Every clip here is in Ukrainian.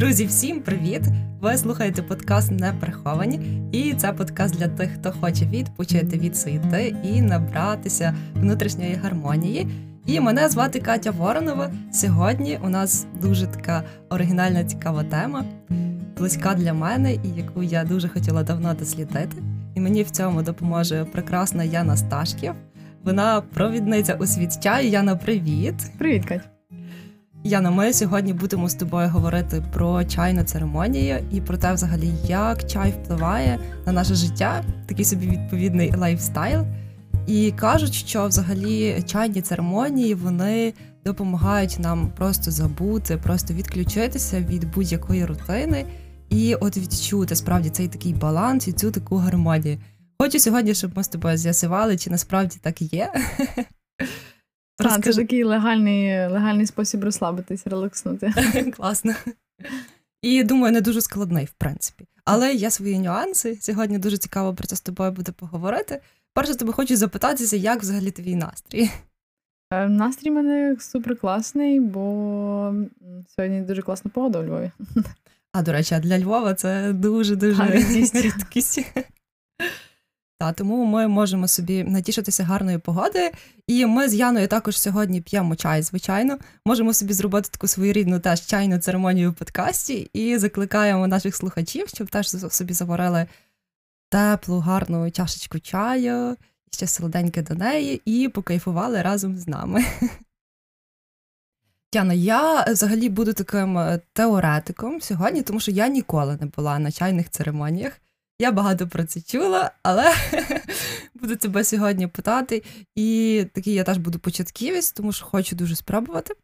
Друзі, всім привіт! Ви слухаєте подкаст Неприховані, і це подкаст для тих, хто хоче відпочити від суєти і набратися внутрішньої гармонії. І мене звати Катя Воронова. Сьогодні у нас дуже така оригінальна цікава тема, близька для мене, і яку я дуже хотіла давно дослідити. І мені в цьому допоможе прекрасна Яна Сташків. Вона провідниця у світ чаю. Яна, привіт! Привіт, Кать! Яна, ми сьогодні будемо з тобою говорити про чайну церемонію і про те, взагалі, як чай впливає на наше життя, такий собі відповідний lifestyle. І кажуть, що взагалі чайні церемонії вони допомагають нам просто забути, просто відключитися від будь-якої рутини і от відчути справді цей такий баланс і цю таку гармонію. Хочу сьогодні, щоб ми з тобою з'ясували, чи насправді так і є. Так, Це такий легальний легальний спосіб розслабитись, релакснути. Класно. І думаю, не дуже складний, в принципі. Але є свої нюанси. Сьогодні дуже цікаво про це з тобою буде поговорити. Перше, тебе хочу запитатися, як взагалі твій настрій? Е, настрій мене супер класний, бо сьогодні дуже класна погода у Львові. А, до речі, а для Львова це дуже-дуже рідкість. Та тому ми можемо собі натішитися гарною погодою. І ми з Яною також сьогодні п'ємо чай, звичайно. Можемо собі зробити таку своєрідну теж чайну церемонію в подкасті і закликаємо наших слухачів, щоб теж собі заварили теплу, гарну чашечку чаю, ще солоденьке до неї, і покайфували разом з нами. Яна, я взагалі буду таким е, теоретиком сьогодні, тому що я ніколи не була на чайних церемоніях. Я багато про це чула, але буду тебе сьогодні питати. І такий я теж буду початківець, тому що хочу дуже спробувати.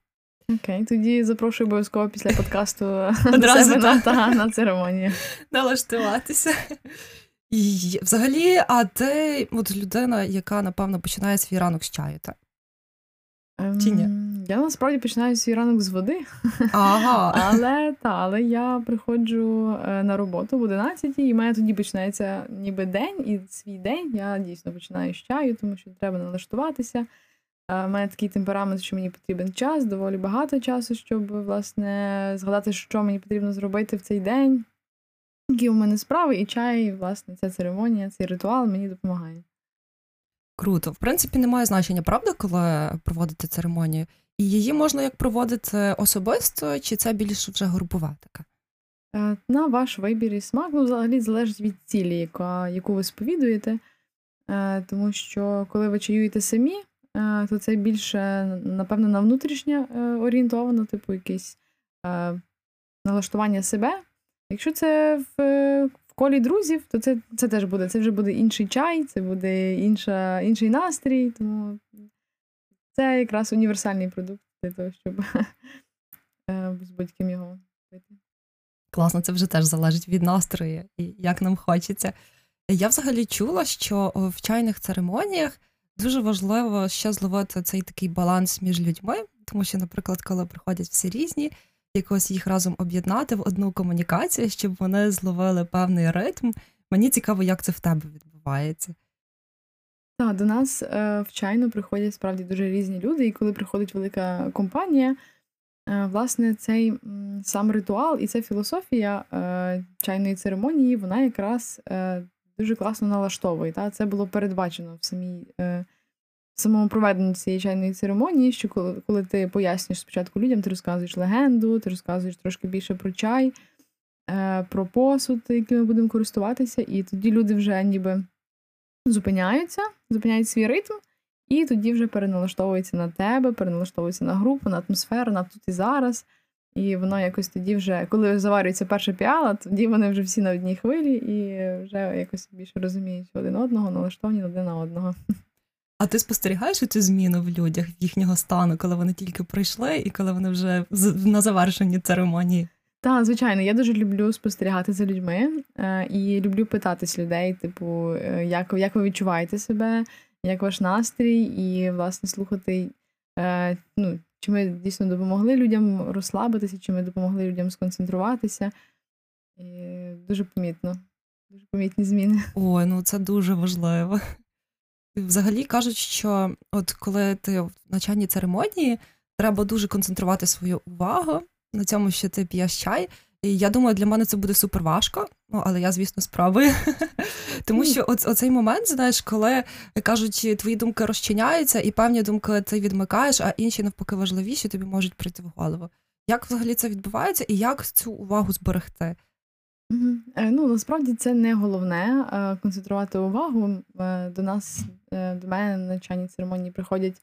Окей, тоді запрошую обов'язково після подкасту Одразу себе на, та, на церемонію. Налаштуватися. І, Взагалі, а ти от людина, яка, напевно, починає свій ранок з чаю, так? Чи ні? Ем, я насправді починаю свій ранок з води. Ага. Але та, але я приходжу е, на роботу в 11 і в мене тоді починається ніби день, і свій день я дійсно починаю з чаю, тому що треба налаштуватися. У е, мене такий темперамент, що мені потрібен час, доволі багато часу, щоб власне згадати, що мені потрібно зробити в цей день, які у мене справи, і чай, власне, ця церемонія, цей ритуал мені допомагає. Круто. В принципі, немає значення, правда, коли проводити церемонію? І її можна як проводити особисто, чи це більше вже групова така? Е, на ваш вибір і смак, ну, взагалі залежить від цілі, яка, яку ви сповідуєте. Е, тому що коли ви чаюєте самі, е, то це більше, напевно, на внутрішнє орієнтовано, типу якесь налаштування себе. Якщо це в колі друзів, то це це теж буде. Це вже буде інший чай, це буде інша, інший настрій. Тому це якраз універсальний продукт для того, щоб е, з будь-ким його пити. Класно, це вже теж залежить від настрою і як нам хочеться. Я взагалі чула, що в чайних церемоніях дуже важливо ще зловити цей такий баланс між людьми, тому що, наприклад, коли приходять всі різні, якось їх разом об'єднати в одну комунікацію, щоб вони зловили певний ритм. Мені цікаво, як це в тебе відбувається. Так, до нас е, в чайну приходять справді дуже різні люди, і коли приходить велика компанія, е, власне, цей м, сам ритуал і ця філософія е, чайної церемонії, вона якраз е, дуже класно налаштовує. Та? Це було передбачено в самій е, самому проведенню цієї чайної церемонії, що коли, коли ти пояснюєш спочатку людям, ти розказуєш легенду, ти розказуєш трошки більше про чай, е, про посуд, яким ми будемо користуватися, і тоді люди вже ніби зупиняються, зупиняють свій ритм, і тоді вже переналаштовуються на тебе, переналаштовуються на групу, на атмосферу, на тут і зараз. І воно якось тоді вже, коли заварюється перша піала, тоді вони вже всі на одній хвилі і вже якось більше розуміють один одного, налаштовані один на одного. А ти спостерігаєш цю зміну в людях, в їхнього стану, коли вони тільки прийшли, і коли вони вже на завершенні церемонії? Так, звичайно, я дуже люблю спостерігати за людьми е, і люблю питатись людей, типу, е, як як ви відчуваєте себе, як ваш настрій, і власне слухати, е, ну, чи ми дійсно допомогли людям розслабитися, чи ми допомогли людям сконцентруватися. І Дуже помітно, дуже помітні зміни. Ой, ну це дуже важливо. Взагалі кажуть, що от коли ти в навчанні церемонії, треба дуже концентрувати свою увагу на цьому, що ти п'єш чай. І я думаю, для мене це буде супер важко, ну але я, звісно, спробую. Тому що оц, оцей момент, знаєш, коли кажуть, твої думки розчиняються, і певні думки ти відмикаєш, а інші навпаки важливіші тобі можуть прийти в голову. Як взагалі це відбувається, і як цю увагу зберегти? Угу. Ну, насправді це не головне концентрувати увагу. Е, до нас, е, до мене на навчальній церемонії приходять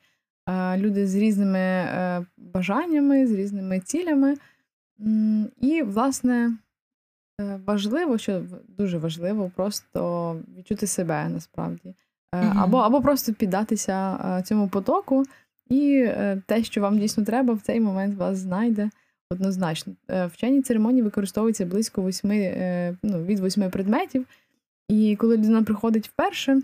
люди з різними е, бажаннями, з різними цілями. І, власне, важливо, що дуже важливо просто відчути себе насправді. Або або просто піддатися цьому потоку, і те, що вам дійсно треба, в цей момент вас знайде. Однозначно, е, вчені церемонії використовується близько восьми, е, ну, від восьми предметів, і коли людина приходить вперше,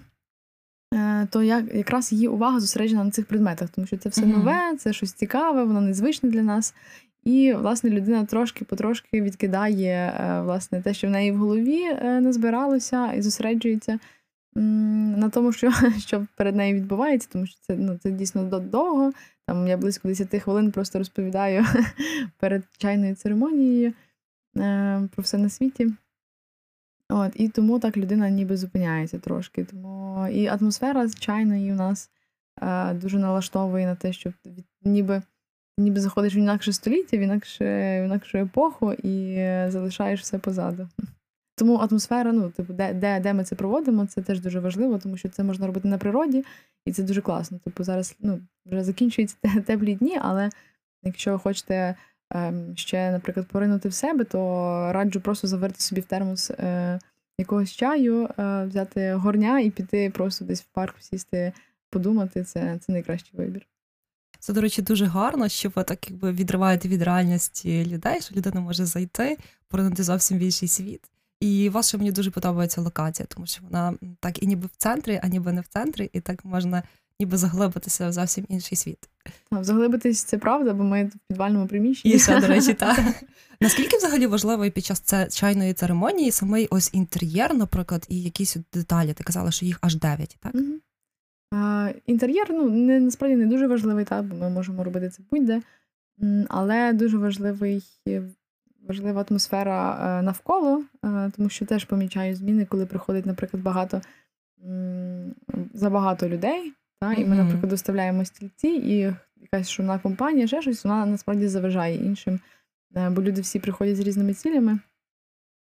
е, то якраз її увага зосереджена на цих предметах, тому що це все нове, це щось цікаве, воно незвичне для нас. І, власне, людина трошки потрошки відкидає власне, те, що в неї в голові назбиралося, і зосереджується на тому, що що перед нею відбувається, тому що це ну, це дійсно довго. Там я близько 10 хвилин просто розповідаю перед чайною церемонією е, про все на світі. От, І тому так людина ніби зупиняється трошки. Тому І атмосфера чайної у нас е, дуже налаштовує на те, що ніби ніби заходиш в інакше століття, в інакше, в інакшу епоху і залишаєш все позаду. Тому атмосфера, ну, типу, де де, де ми це проводимо, це теж дуже важливо, тому що це можна робити на природі, і це дуже класно. Типу, зараз ну, вже закінчуються теплі дні, але якщо хочете ем, ще, наприклад, поринути в себе, то раджу просто заварити собі в термос е, якогось чаю, е, взяти горня і піти просто десь в парк сісти, подумати. Це, Це найкращий вибір. Це, до речі, дуже гарно, що ви так якби відриваєте від реальності людей, що людина може зайти, поринути зовсім в інший світ. І ваша мені дуже подобається локація, тому що вона так і ніби в центрі, а ніби не в центрі, і так можна ніби заглибитися в зовсім інший світ. А, заглибитись це правда, бо ми в підвальному приміщенні. І все, до речі, так. Наскільки взагалі важливо під час чайної церемонії самий ось інтер'єр, наприклад, і якісь деталі? Ти казала, що їх аж дев'ять, так? Угу. А, Інтер'єр ну, не, насправді не дуже важливий, так, бо ми можемо робити це будь-де. Але дуже важливий важлива атмосфера е, навколо, е, тому що теж помічаю зміни, коли приходить, наприклад, багато забагато людей. Та, І ми, наприклад, доставляємо стільці, і якась шумна компанія, ще щось, вона насправді заважає іншим. Е, бо люди всі приходять з різними цілями,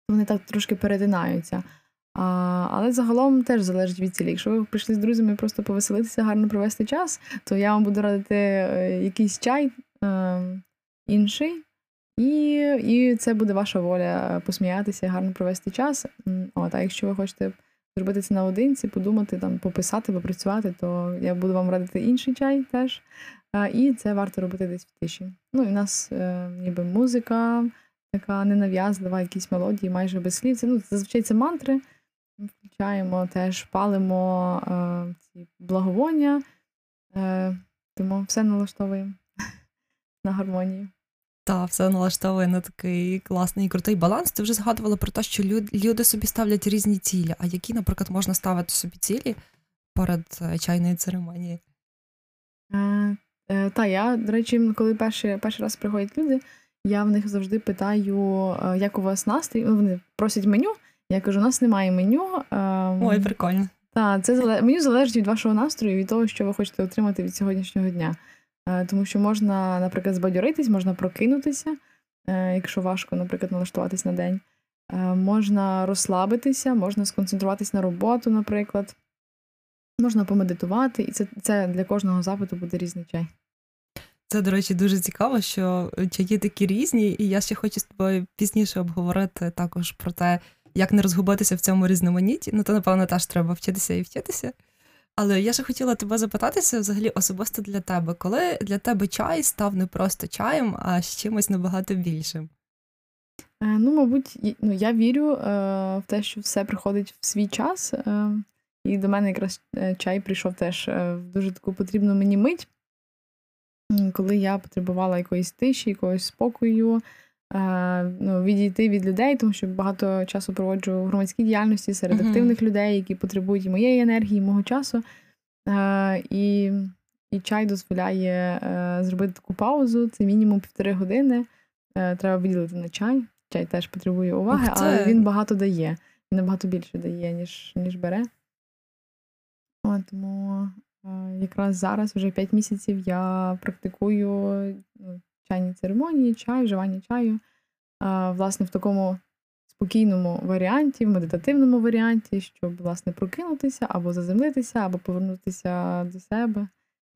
вони так трошки перетинаються. А, Але загалом теж залежить від цілі. Якщо ви прийшли з друзями просто повеселитися, гарно провести час, то я вам буду радити якийсь чай е, інший, і і це буде ваша воля посміятися, гарно провести час. От, А якщо ви хочете зробити це наодинці, подумати, там, пописати, попрацювати, то я буду вам радити інший чай теж. І це варто робити десь в тиші. Ну і в нас е, ніби музика, така ненав'язлива, якісь мелодії, майже без слів. Це ну, зазвичай це мантри. Ми включаємо теж, палимо е, ці благовоння, е, тому все налаштовуємо на гармонію. Та, все налаштовує на такий класний і крутий баланс. Ти вже згадувала про те, що люди собі ставлять різні цілі. А які, наприклад, можна ставити собі цілі перед е, чайною церемонією? Е, е, Та, я, до речі, коли перший перший раз приходять люди, я в них завжди питаю, е, як у вас настрій. Ну, Вони просять меню. Я кажу, у нас немає меню. Ем, Ой, прикольно. Так, це меню залежить від вашого настрою, від того, що ви хочете отримати від сьогоднішнього дня. Е, тому що можна, наприклад, збадьоритись, можна прокинутися, е, якщо важко, наприклад, налаштуватись на день. Е, можна розслабитися, можна сконцентруватись на роботу, наприклад. Можна помедитувати, і це це для кожного запиту буде різний чай. Це, до речі, дуже цікаво, що чаї такі різні, і я ще хочу з тобою пізніше обговорити також про те, як не розгубитися в цьому різноманітті. Ну, то, напевно, теж треба вчитися і вчитися. Але я ще хотіла тебе запитатися взагалі особисто для тебе, коли для тебе чай став не просто чаєм, а з чимось набагато більшим? Е, ну, мабуть, ну, я вірю е, в те, що все приходить в свій час, е, і до мене якраз чай прийшов теж в дуже таку потрібну мені мить, коли я потребувала якоїсь тиші, якогось спокою, ну, відійти від людей, тому що багато часу проводжу в громадській діяльності серед uh-huh. активних людей, які потребують моєї енергії, мого часу. Е, і і чай дозволяє е, зробити таку паузу. Це мінімум півтори години. Треба виділити на чай. чай теж потребує уваги, Ух ти. але він багато дає. Він набагато більше дає, ніж, ніж бере. От, тому е, якраз зараз вже 5 місяців я практикую ну, чайні церемонії, чай, вживання чаю. Е, власне, в такому спокійному варіанті, в медитативному варіанті, щоб власне прокинутися або заземлитися, або повернутися до себе.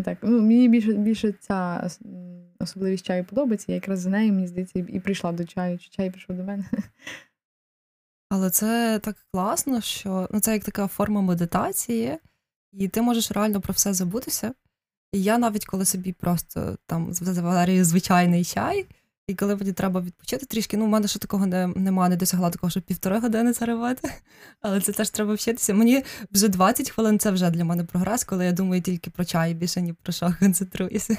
Так, ну, мені більше, більше ця особливість чаю подобається. Я якраз за нею, мені здається, і прийшла до чаю, чи чай прийшов до мене. Але це так класно, що ну, це як така форма медитації, і ти можеш реально про все забутися. І я навіть коли собі просто там заварюю звичайний чай, і коли мені треба відпочити трішки, ну в мене ще такого не, нема, не досягла такого, щоб півтори години робити. Але це теж треба вчитися. Мені вже 20 хвилин це вже для мене прогрес, коли я думаю тільки про чай, більше ні про що концентруюся.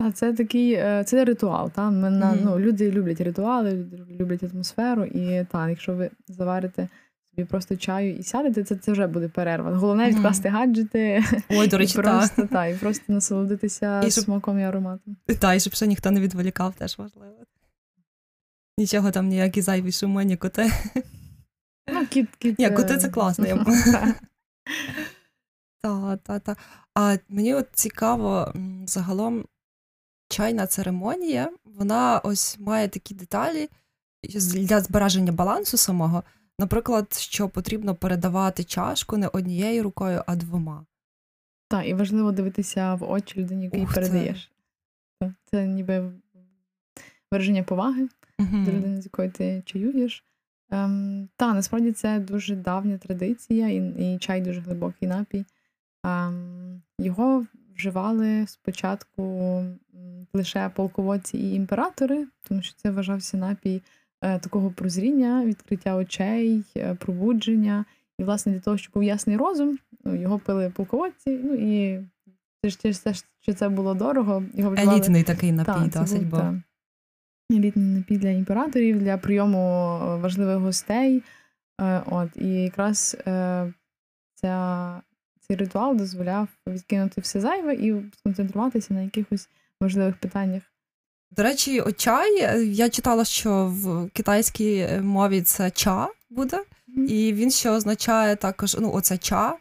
А це такий е, це ритуал. Та? На, Мгм. ну, люди люблять ритуали, люди люблять атмосферу. І так, якщо ви заварите собі просто чаю і сядете, це, це вже буде перерва. Головне відкласти гаджети Ой, до речі, так. просто, та, і просто насолодитися І щоб- смаком і ароматом. Та, і щоб ще ніхто не відволікав, теж важливо. Нічого там, ніякі зайві шуми, ні коти. Ну, кіт, кіт, Ні, коти е, це класно. Я... Та, та, та. А мені от цікаво, загалом чайна церемонія, вона ось має такі деталі для збереження балансу самого. Наприклад, що потрібно передавати чашку не однією рукою, а двома. Так, і важливо дивитися в очі людині, якій Ух передаєш. Так, Це ніби вираження поваги до людини, з якою ти чаюєш. Ем, та, насправді це дуже давня традиція, і, і чай дуже глибокий напій. Ем, його вживали спочатку лише полководці і імператори, тому що це вважався напій такого прозріння, відкриття очей, е, пробудження. І, власне, для того, щоб був ясний розум, ну, його пили полководці. Ну і це ж через те, що це було дорого, його вживали Елітний такий напій, та, досить був, та, елітний напій для імператорів, для прийому е, важливих гостей. Е, От, і якраз е, ця, цей ритуал дозволяв відкинути все зайве і сконцентруватися на якихось важливих питаннях. До речі, чай, е, я читала, що в китайській е, мові це ча буде, і він ще означає також, ну, оце ча.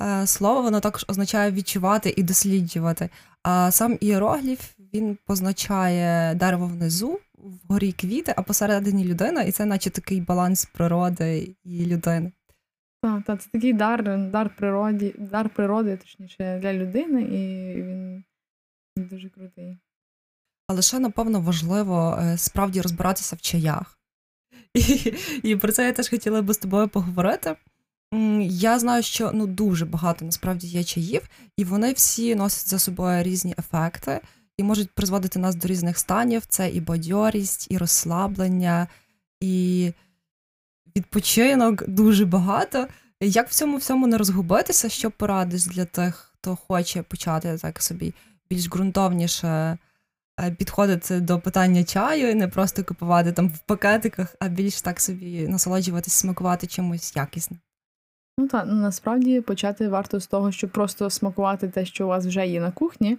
е, Слово воно також означає відчувати і досліджувати. А сам іерогліф він позначає дерево внизу, вгорі квіти, а посередині людина, і це наче такий баланс природи і людини. Так, та, це такий дар, дар природі, дар природи, точніше, для людини, і він дуже крутий. Але ще, напевно, важливо е, справді розбиратися в чаях. І, і про це я теж хотіла би з тобою поговорити. Я знаю, що ну дуже багато насправді є чаїв, і вони всі носять за собою різні ефекти і можуть призводити нас до різних станів. Це і бадьорість, і розслаблення, і відпочинок дуже багато. Як в цьому всьому не розгубитися, що порадиш для тих, хто хоче почати так собі більш ґрунтовніше підходити до питання чаю і не просто купувати там в пакетиках, а більш так собі насолоджуватись, смакувати чимось якісним. Ну так, насправді почати варто з того, щоб просто смакувати те, що у вас вже є на кухні,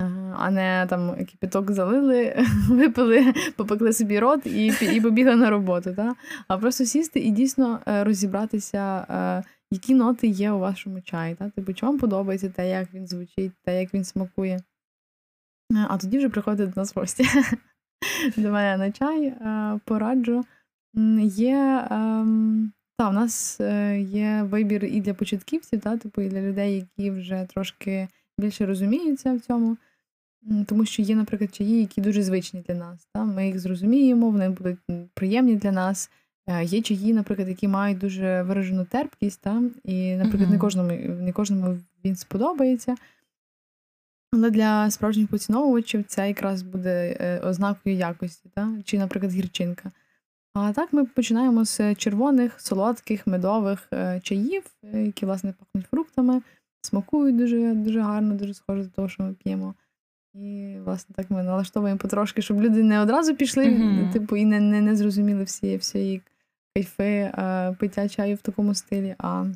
Е, а не там кипяток залили, випили, попекли собі рот і, і побігли на роботу. Та? А просто сісти і дійсно е, розібратися, е, які ноти є у вашому чаї. Та? Типу, чи вам подобається те, як він звучить, те, як він смакує. Е, А тоді вже приходить до нас гості. До мене на чай е, пораджу. Є, ем, та, у нас е, є вибір і для початківців, та, типу, і для людей, які вже трошки більше розуміються в цьому. Тому що є, наприклад, чаї, які дуже звичні для нас. Та? Ми їх зрозуміємо, вони будуть приємні для нас. Є чаї, наприклад, які мають дуже виражену терпкість, та? і, наприклад, не кожному, не кожному він сподобається. Але для справжніх поціновувачів це якраз буде е, ознакою якості, та? чи, наприклад, гірчинка. А так ми починаємо з червоних, солодких, медових е, чаїв, е, які, власне, пахнуть фруктами, смакують дуже, дуже гарно, дуже схоже до того, що ми п'ємо. І, власне, так ми налаштовуємо потрошки, щоб люди не одразу пішли, Мгм. типу, і не, не, не зрозуміли всі, всі кайфи пиття чаю в такому стилі, а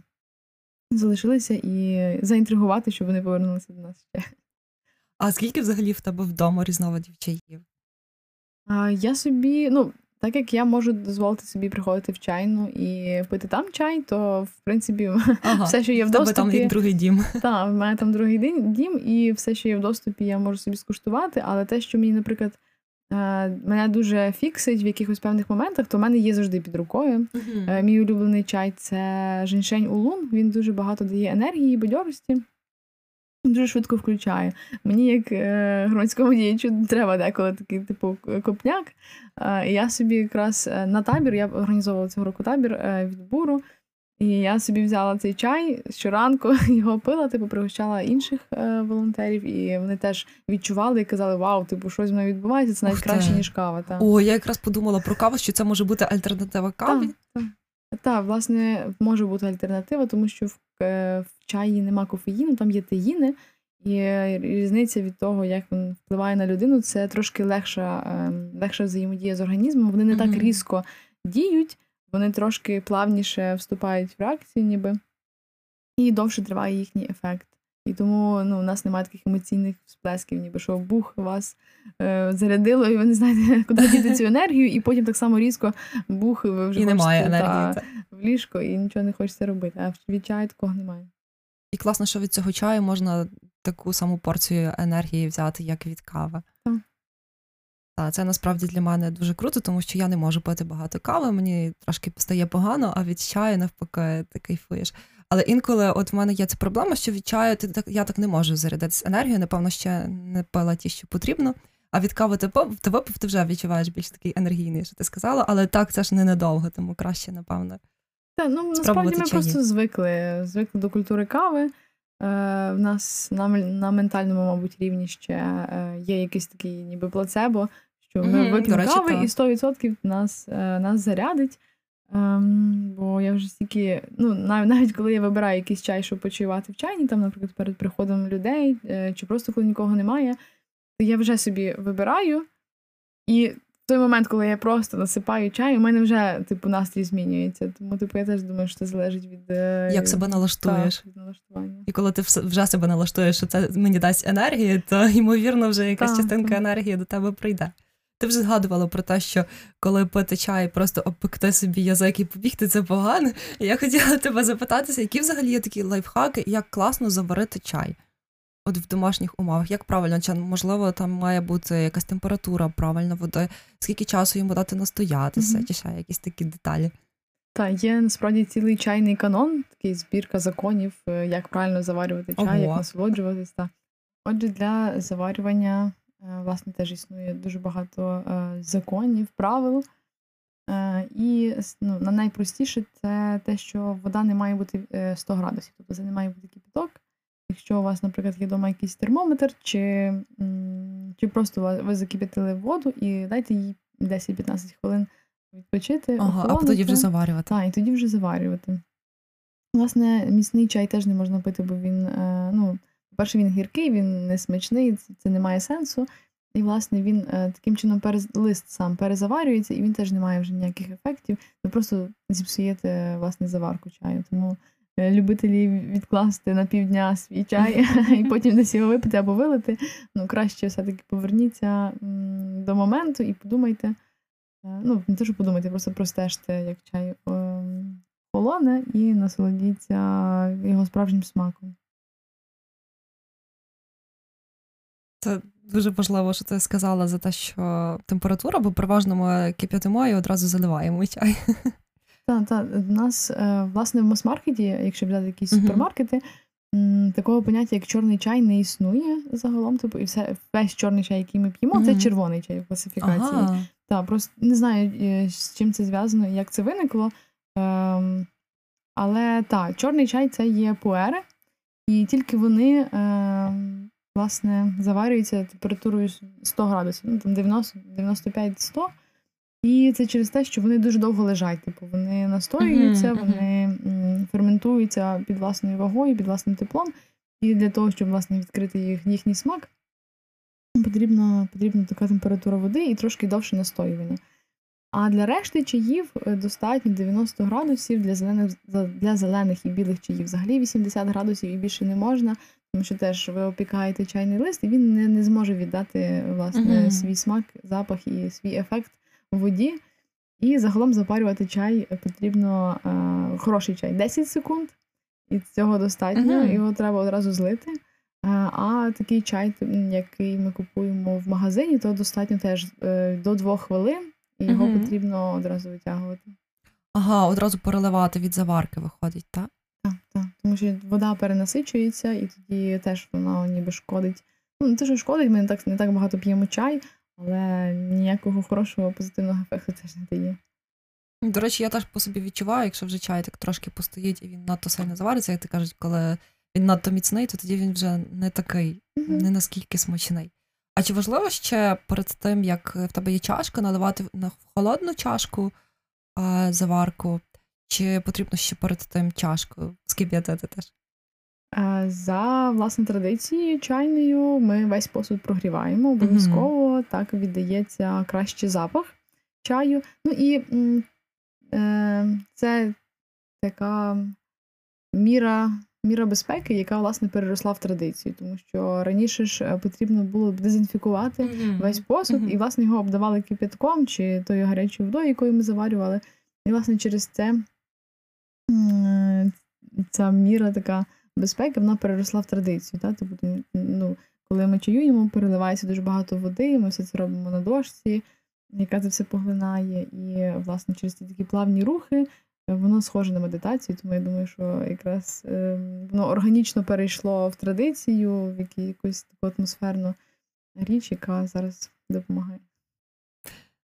залишилися і заінтригувати, щоб вони повернулися до нас ще. А скільки взагалі в тебе вдома різновидів чаїв? А, я собі, ну, так як я можу дозволити собі приходити в чайну і пити там чай, то в принципі Ага. все, що є в В тебе там як другий дім. Так, в мене там другий дім, і все, що є в доступі, я можу собі скуштувати. Але те, що мені, наприклад, е, мене дуже фіксить в якихось певних моментах, то в мене є завжди під рукою. Е, Мій улюблений чай це женьшень улун. Він дуже багато дає енергії бадьорості. Дуже швидко включає. Мені, як е, громадському діячу, треба деколи такий, типу, копняк. Е, я собі якраз е, на табір, я організовувала цього року табір е, від буру. І я собі взяла цей чай щоранку, його пила, типу, пригощала інших е, волонтерів, і вони теж відчували і казали: Вау, типу, щось мною відбувається, це навіть Ух ти. краще, ніж кава. Та. О, я якраз подумала про каву, що це може бути альтернатива каві. Так, так. Так, власне, може бути альтернатива, тому що в, в чаї нема кофеїну, там є теїни, і е, різниця від того, як він впливає на людину, це трошки легша, е, легша взаємодія з організмом. Вони не так різко діють, вони трошки плавніше вступають в реакцію, ніби, і довше триває їхній ефект. І тому ну, у нас немає таких емоційних всплесків, ніби що бух вас е, зарядило, і ви не знаєте, куди діти цю енергію, і потім так само різко бух, і ви вже І немає хочете, енергії. та, та. в ліжко і нічого не хочеться робити. А від чаю такого немає. І класно, що від цього чаю можна таку саму порцію енергії взяти, як від кави. Так. Так, це насправді для мене дуже круто, тому що я не можу пити багато кави, мені трошки стає погано, а від чаю навпаки ти кайфуєш. Але інколи от в мене є ця проблема, що від чаю ти так, я так не можу зарядитися енергією, напевно, ще не пила ті, що потрібно. А від кави ти випив, ти вже відчуваєш більш такий енергійний, що ти сказала, але так це ж не надовго, тому краще, напевно. Та, ну, насправді ми чаї. просто звикли. Звикли до культури кави. Е, в нас на, на ментальному, мабуть, рівні ще е, є якийсь такий ніби плацебо, що ми вип'ємо речі, кави так. і 100% нас, е, нас зарядить. Ем, бо я вже стільки, ну навіть, навіть коли я вибираю якийсь чай, щоб почаювати в чайні, там, наприклад, перед приходом людей, е, чи просто коли нікого немає, то я вже собі вибираю. І в той момент, коли я просто насипаю чай, у мене вже типу настрій змінюється. Тому, типу, я теж думаю, що це залежить від е, Як себе налаштуєш. так, від налаштування. І коли ти вс- вже себе налаштуєш, що це мені дасть енергії, то ймовірно вже якась Так, частинка так. енергії до тебе прийде. Ти вже згадувала про те, що коли пити чай, просто обпекти собі язик і побігти, це погано. Я хотіла тебе запитатися, які взагалі є такі лайфхаки, як класно заварити чай? От в домашніх умовах, як правильно, чи можливо там має бути якась температура правильна води, скільки часу йому дати настоятися, Мгм. чи ще якісь такі деталі. Та є насправді цілий чайний канон, такий збірка законів, е, як правильно заварювати чай, як Ого. насолоджуватись. Та. Отже, для заварювання власне теж існує дуже багато е, законів, правил. Е, І ну, на найпростіше це те, що вода не має бути е, 100 градусів, тобто це не має бути кипяток. Якщо у вас, наприклад, є вдома якийсь термометр, чи, чи просто ви- закип'ятили воду і дайте їй 10-15 хвилин відпочити. Ага, а тоді вже заварювати. Так, і тоді вже заварювати. Власне, міцний чай теж не можна пити, бо він, е, ну, по-перше, він гіркий, він не смачний, це, не має сенсу. І, власне, він е, таким чином перез... лист сам перезаварюється, і він теж не має вже ніяких ефектів. Ви просто зіпсуєте власне заварку чаю. Тому е, любителі відкласти на півдня свій чай і потім десь його випити або вилити. Ну, краще все-таки поверніться до моменту і подумайте. Е, Ну, не те, що подумайте, просто простежте, як чай ем, холоне, і насолодіться його справжнім смаком. Це дуже важливо, що ти сказала за те, що температура, бо переважно ми кип'ятимо і одразу заливаємо чай. Так, так, у нас, е, власне, в мас-маркеті, якщо взяти якісь Мгм. супермаркети, такого поняття, як чорний чай, не існує загалом. Типу, і все, весь чорний чай, який ми п'ємо, це червоний чай в класифікації. Ага. Так, просто не знаю, е, з чим це зв'язано і як це виникло. Ем, але так, чорний чай це є пуери, і тільки вони, ем, власне, заварюються температурою 100 градусів, ну там 90, 95-100. І це через те, що вони дуже довго лежать. Типу, вони настоюються, вони м, ферментуються під власною вагою, під власним теплом. І для того, щоб власне відкрити їх, їхній смак, потрібна, потрібна така температура води і трошки довше настоювання. А для решти чаїв е, достатньо 90 градусів для зелених для зелених і білих чаїв. Взагалі 80 градусів і більше не можна, тому що теж ви опікаєте чайний лист, і він не, не зможе віддати власне Мгм. свій смак, запах і свій ефект в воді. І загалом запарювати чай потрібно е, хороший чай 10 секунд, і цього достатньо, Мгм. його треба одразу злити. Е, А такий чай, який ми купуємо в магазині, то достатньо теж е, до 2 хвилин, і його Мгм. потрібно одразу витягувати. Ага, одразу переливати від заварки виходить, так? Так, так. Тому що вода перенасичується, і тоді теж вона ніби шкодить. Ну, не те, що шкодить, ми не так, не так багато п'ємо чай, але ніякого хорошого позитивного ефекту теж не дає. До речі, я теж по собі відчуваю, якщо вже чай так трошки постоїть і він надто сильно завариться, як ти кажуть, коли він надто міцний, то тоді він вже не такий, Мгм. не наскільки смачний. А чи важливо ще перед тим, як в тебе є чашка, наливати на холодну чашку а, заварку, чи потрібно ще перед тим чашку скип'ятити теж? За власне традицією чайною ми весь посуд прогріваємо. Обов'язково так віддається кращий запах чаю. Ну і е, це така міра, міра безпеки, яка власне переросла в традицію, тому що раніше ж е, потрібно було дезінфікувати весь посуд, Мгм. і власне його обдавали кипятком чи тою гарячою водою, якою ми заварювали. І власне через це ця міра така безпеки вона переросла в традицію. Та? Тобто, ну, коли ми чаюємо, переливається дуже багато води, ми все це робимо на дошці, яка це все поглинає. І власне через ці такі плавні рухи е, воно схоже на медитацію, тому я думаю, що якраз е, воно органічно перейшло в традицію, в якій якусь таку атмосферну річ, яка зараз допомагає.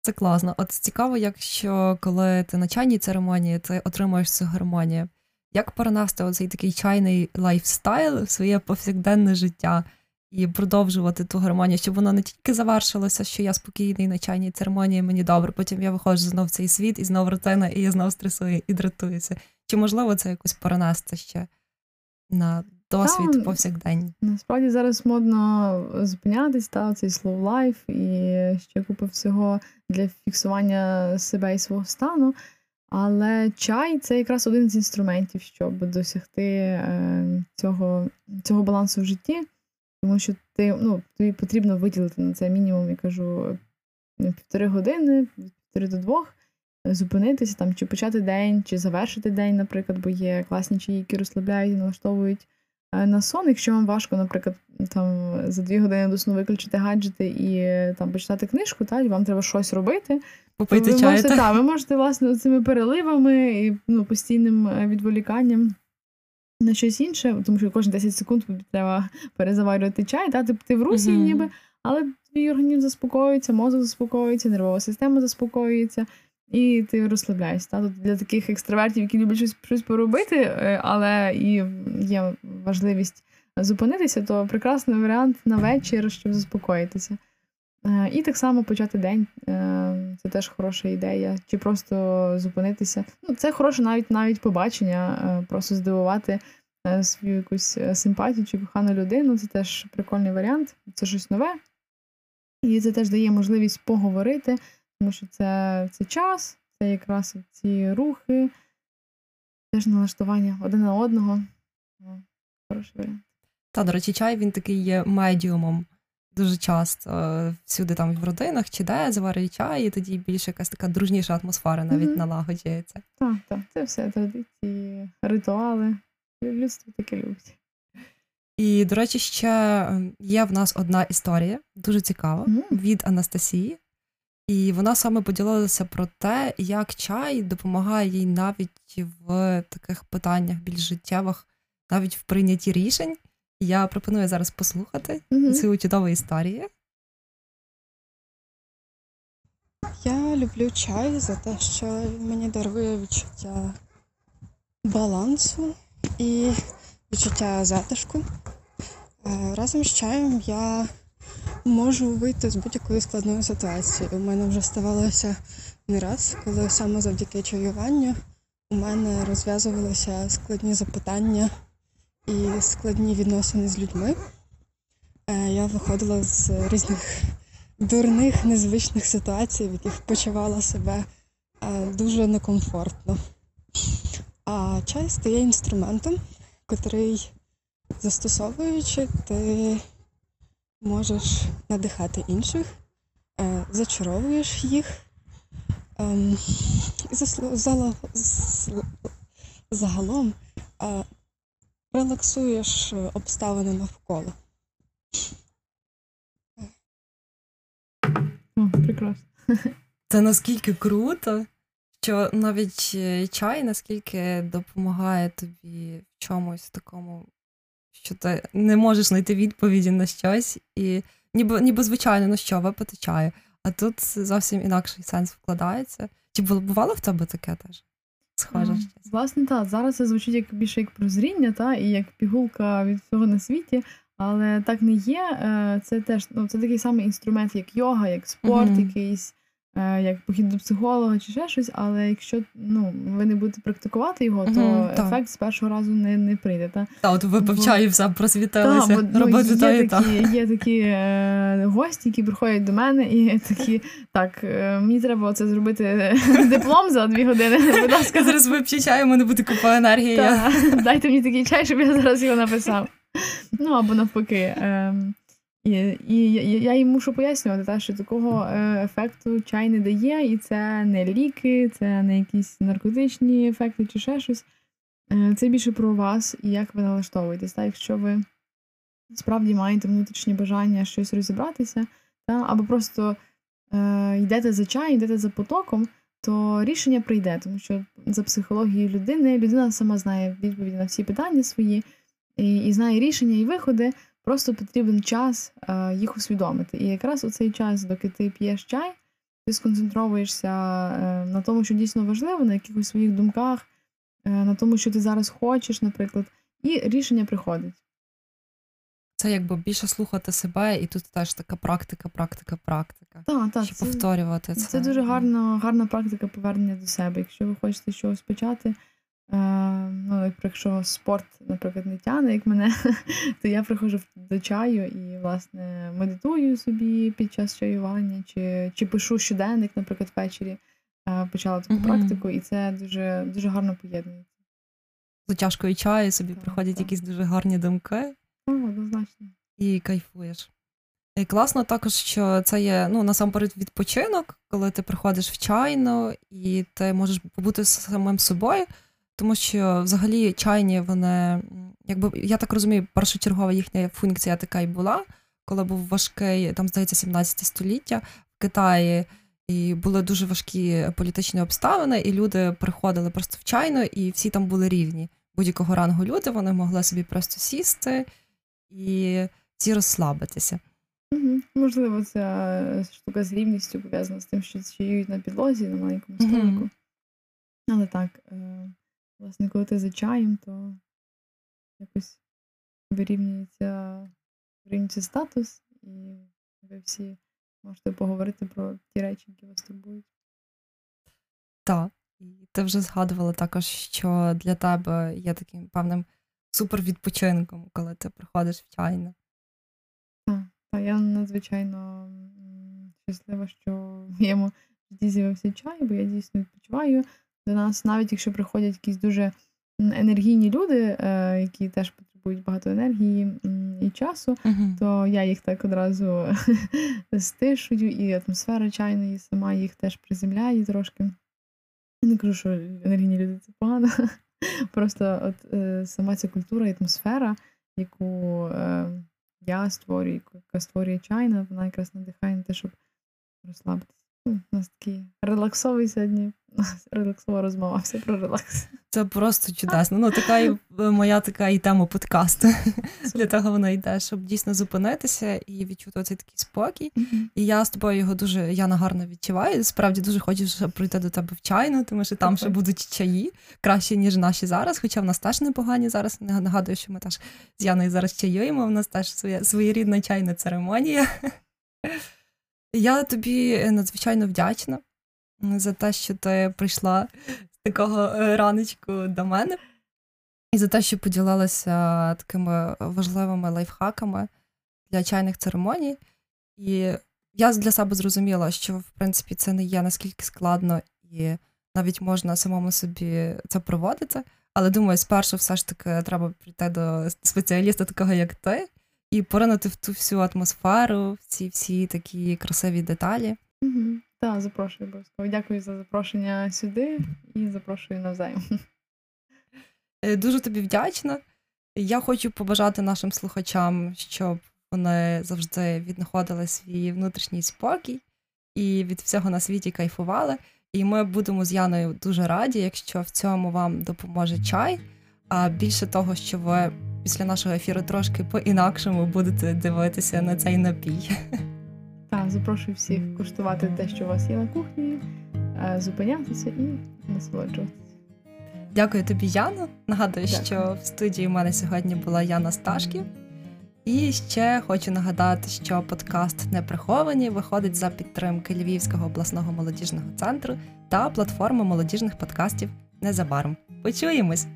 Це класно. От цікаво, якщо коли ти на чайній церемонії, ти отримуєш цю гармонію. Як перенести оцей такий чайний lifestyle в своє повсякденне життя і продовжувати ту гармонію, щоб воно не тільки завершилося, що я спокійний на чайній церемонії, мені добре, потім я виходжу знов в цей світ, і знов рутина, і я знов стресую і дратуюся. Чи можливо це якось перенести ще на досвід Та, повсякденний? Насправді зараз модно зупинятись, та цей slow life і ще купа всього для фіксування себе і свого стану. Але чай це якраз один з інструментів, щоб досягти е, цього, цього балансу в житті. Тому що ти, ну, тобі потрібно виділити на це мінімум, я кажу, півтори години, від півтори до двох, зупинитися там, чи почати день, чи завершити день, наприклад, бо є класні чаї, які розслабляють і налаштовують е, на сон. Якщо вам важко, наприклад, там за дві години до сну виключити гаджети і е, там почитати книжку, та, вам треба щось робити. Попити ви чаю. можете, та? ви можете, власне, цими переливами і ну, постійним е, відволіканням на щось інше, тому що кожні 10 секунд треба перезаварювати чай, та, ти, ти в русі Мгм. ніби, але твій організм заспокоюється, мозок заспокоюється, нервова система заспокоюється, і ти розслабляєшся. Та? Тут для таких екстравертів, які люблять щось, щось поробити, е, але і є важливість зупинитися, то прекрасний варіант на вечір, щоб заспокоїтися. Е, І так само почати день. е, Це теж хороша ідея. Чи просто зупинитися. Ну, це хороше навіть навіть побачення, е, просто здивувати свою якусь симпатію чи кохану людину. Це теж прикольний варіант, це щось нове. І це теж дає можливість поговорити, тому що це, це час, це якраз ці рухи, теж налаштування один на одного. Хороший варіант. Та, до речі, чай він такий є медіумом. Дуже часто е, всюди там в родинах чи де заварюють чай, і тоді більше якась така дружніша атмосфера навіть Мгм. налагоджується. Так, так, це все традиції, ритуали. Людство таке любить. І, до речі, ще е, є в нас одна історія, дуже цікава, Мгм. від Анастасії. І вона саме поділилася про те, як чай допомагає їй навіть в таких питаннях більш життєвих, навіть в прийнятті рішень. Я пропоную зараз послухати Мгм. цю чудову історію. Я люблю чай за те, що він мені дарує відчуття балансу і відчуття затишку. Е, Разом з чаєм я можу вийти з будь-якої складної ситуації. У мене вже ставалося не раз, коли саме завдяки чаюванню у мене розв'язувалися складні запитання і складні відносини з людьми. Е, Я виходила з різних дурних, незвичних ситуацій, в яких почувала себе е, дуже некомфортно. А чай стає інструментом, котрий, застосовуючи, ти можеш надихати інших, е, зачаровуєш їх, Ем, і загалом релаксуєш е, обставини навколо. О, прекрасно. Це наскільки круто, що навіть е, чай наскільки допомагає тобі в чомусь такому, що ти не можеш знайти відповіді на щось, і ніби, ніби звичайно, ну що, випити чаю. А тут зовсім інакший сенс вкладається. Чи було бувало в тебе таке теж? Схоже щось? Власне, так, зараз це звучить як більше як прозріння, та, і як пігулка від всього на світі, але так не є. Е, Це теж ну, це такий самий інструмент, як йога, як спорт, Мгм. якийсь, як похід до психолога чи ще щось. Але якщо ну, ви не будете практикувати його, то так. ефект з першого разу не, не прийде. Та? Та, от бо- чаю просвітилися, Та, бо, ну, робити є, і то. такі, є такі е, гості, які приходять до мене і такі, так, е, мені треба оце зробити диплом за дві години. Будь ласка, зараз чаю, у мене буде купа енергії. дайте мені такий чай, щоб я зараз його написав. Ну або навпаки. Ем, і і я, їм мушу пояснювати, та, що такого е, ефекту чай не дає, і це не ліки, це не якісь наркотичні ефекти чи ще щось. Е, Це більше про вас і як ви налаштовуєтесь. Та, якщо ви справді маєте внутрішнє бажання щось розібратися, та, або просто е, йдете за чаєм, йдете за потоком, то рішення прийде, тому що за психологією людини людина сама знає відповіді на всі питання свої і, і знає рішення і виходи. Просто потрібен час е, їх усвідомити. І якраз у цей час, доки ти п'єш чай, ти сконцентровуєшся е, на тому, що дійсно важливо, на якихось своїх думках, е, на тому, що ти зараз хочеш, наприклад, і рішення приходить. Це якби більше слухати себе, і тут теж така практика, практика, практика. Так, так, це, повторювати це. це дуже гарна, гарна практика повернення до себе. Якщо ви хочете щось почати, ну, якщо спорт, наприклад, не тяне, як мене, то я приходжу до чаю і, власне, медитую собі під час чаювання, чи, чи пишу щоденник, наприклад, ввечері. Е, Почала таку Мгм. практику, і це дуже, дуже гарно поєднується. За чашкою чаю собі Так, приходять так. якісь дуже гарні думки О, однозначно. і кайфуєш. І класно також, що це є ну, насамперед відпочинок, коли ти приходиш в чайну і ти можеш побути з самим собою, тому що взагалі чайні вони, якби я так розумію, першочергова їхня функція така і була, коли був важкий, там здається, 17 століття в Китаї. І були дуже важкі політичні обставини, і люди приходили просто в чайну, і всі там були рівні. Будь-якого рангу люди вони могли собі просто сісти і всі розслабитися. Угу. Можливо, ця штука з рівністю пов'язана з тим, що чаюють на підлозі на маленькому столику. Але так, е, власне, коли ти за чаєм, то якось вирівнюється, вирівнюється статус, і ви всі можете поговорити про ті речі, які вас турбують. Так. І ти вже згадувала також, що для тебе є таким певним супервідпочинком, коли ти приходиш в чайну. Та я надзвичайно щаслива, що в моєму житті з'явився чай, бо я дійсно відпочиваю. До нас, навіть якщо приходять якісь дуже енергійні люди, е, які теж потребують багато енергії і часу, Угу. то я їх так одразу стишую, і атмосфера чайної сама їх теж приземляє трошки. Не кажу, що енергійні люди це погано. Просто от е, сама ця культура і атмосфера, яку е, я створюю, яка створює чайна, вона якраз надихає на те, щоб розслабитися. У нас такий релаксовий сьогодні. Релаксова розмова, все про релакс. Це просто чудесно. Ну, така і е, моя така і тема подкасту. Для того вона йде, щоб дійсно зупинитися і відчути цей такий спокій. І я з тобою його дуже Яна гарно відчуваю. Справді дуже хочу щоб прийти до тебе в чайну, тому що там ще будуть чаї краще, ніж наші зараз. Хоча в нас теж непогані зараз. Не Нагадую, що ми теж з Яною зараз чаюємо. У нас теж своя своєрідна чайна церемонія. Я тобі е, надзвичайно вдячна за те, що ти прийшла з такого е, раночку до мене, і за те, що поділилася такими важливими лайфхаками для чайних церемоній. І я для себе зрозуміла, що в принципі це не є наскільки складно, і навіть можна самому собі це проводити. Але думаю, спершу все ж таки треба прийти до спеціаліста, такого як ти, і поринути в ту всю атмосферу, в ці всі такі красиві деталі. Угу. Так, запрошую обов'язково. Дякую за запрошення сюди і запрошую навзаєм. Е, Дуже тобі вдячна. Я хочу побажати нашим слухачам, щоб вони завжди віднаходили свій внутрішній спокій і від всього на світі кайфували. І ми будемо з Яною дуже раді, якщо в цьому вам допоможе чай. А більше того, що ви після нашого ефіру трошки по-інакшому будете дивитися на цей напій. Так, запрошую всіх куштувати те, що у вас є на кухні, е, зупинятися і насолоджуватися. Дякую тобі, Яно. Нагадую, Дякую. що в студії у мене сьогодні була Яна Сташків. І ще хочу нагадати, що подкаст Неприховані виходить за підтримки Львівського обласного молодіжного центру та платформи молодіжних подкастів незабаром. Почуємось!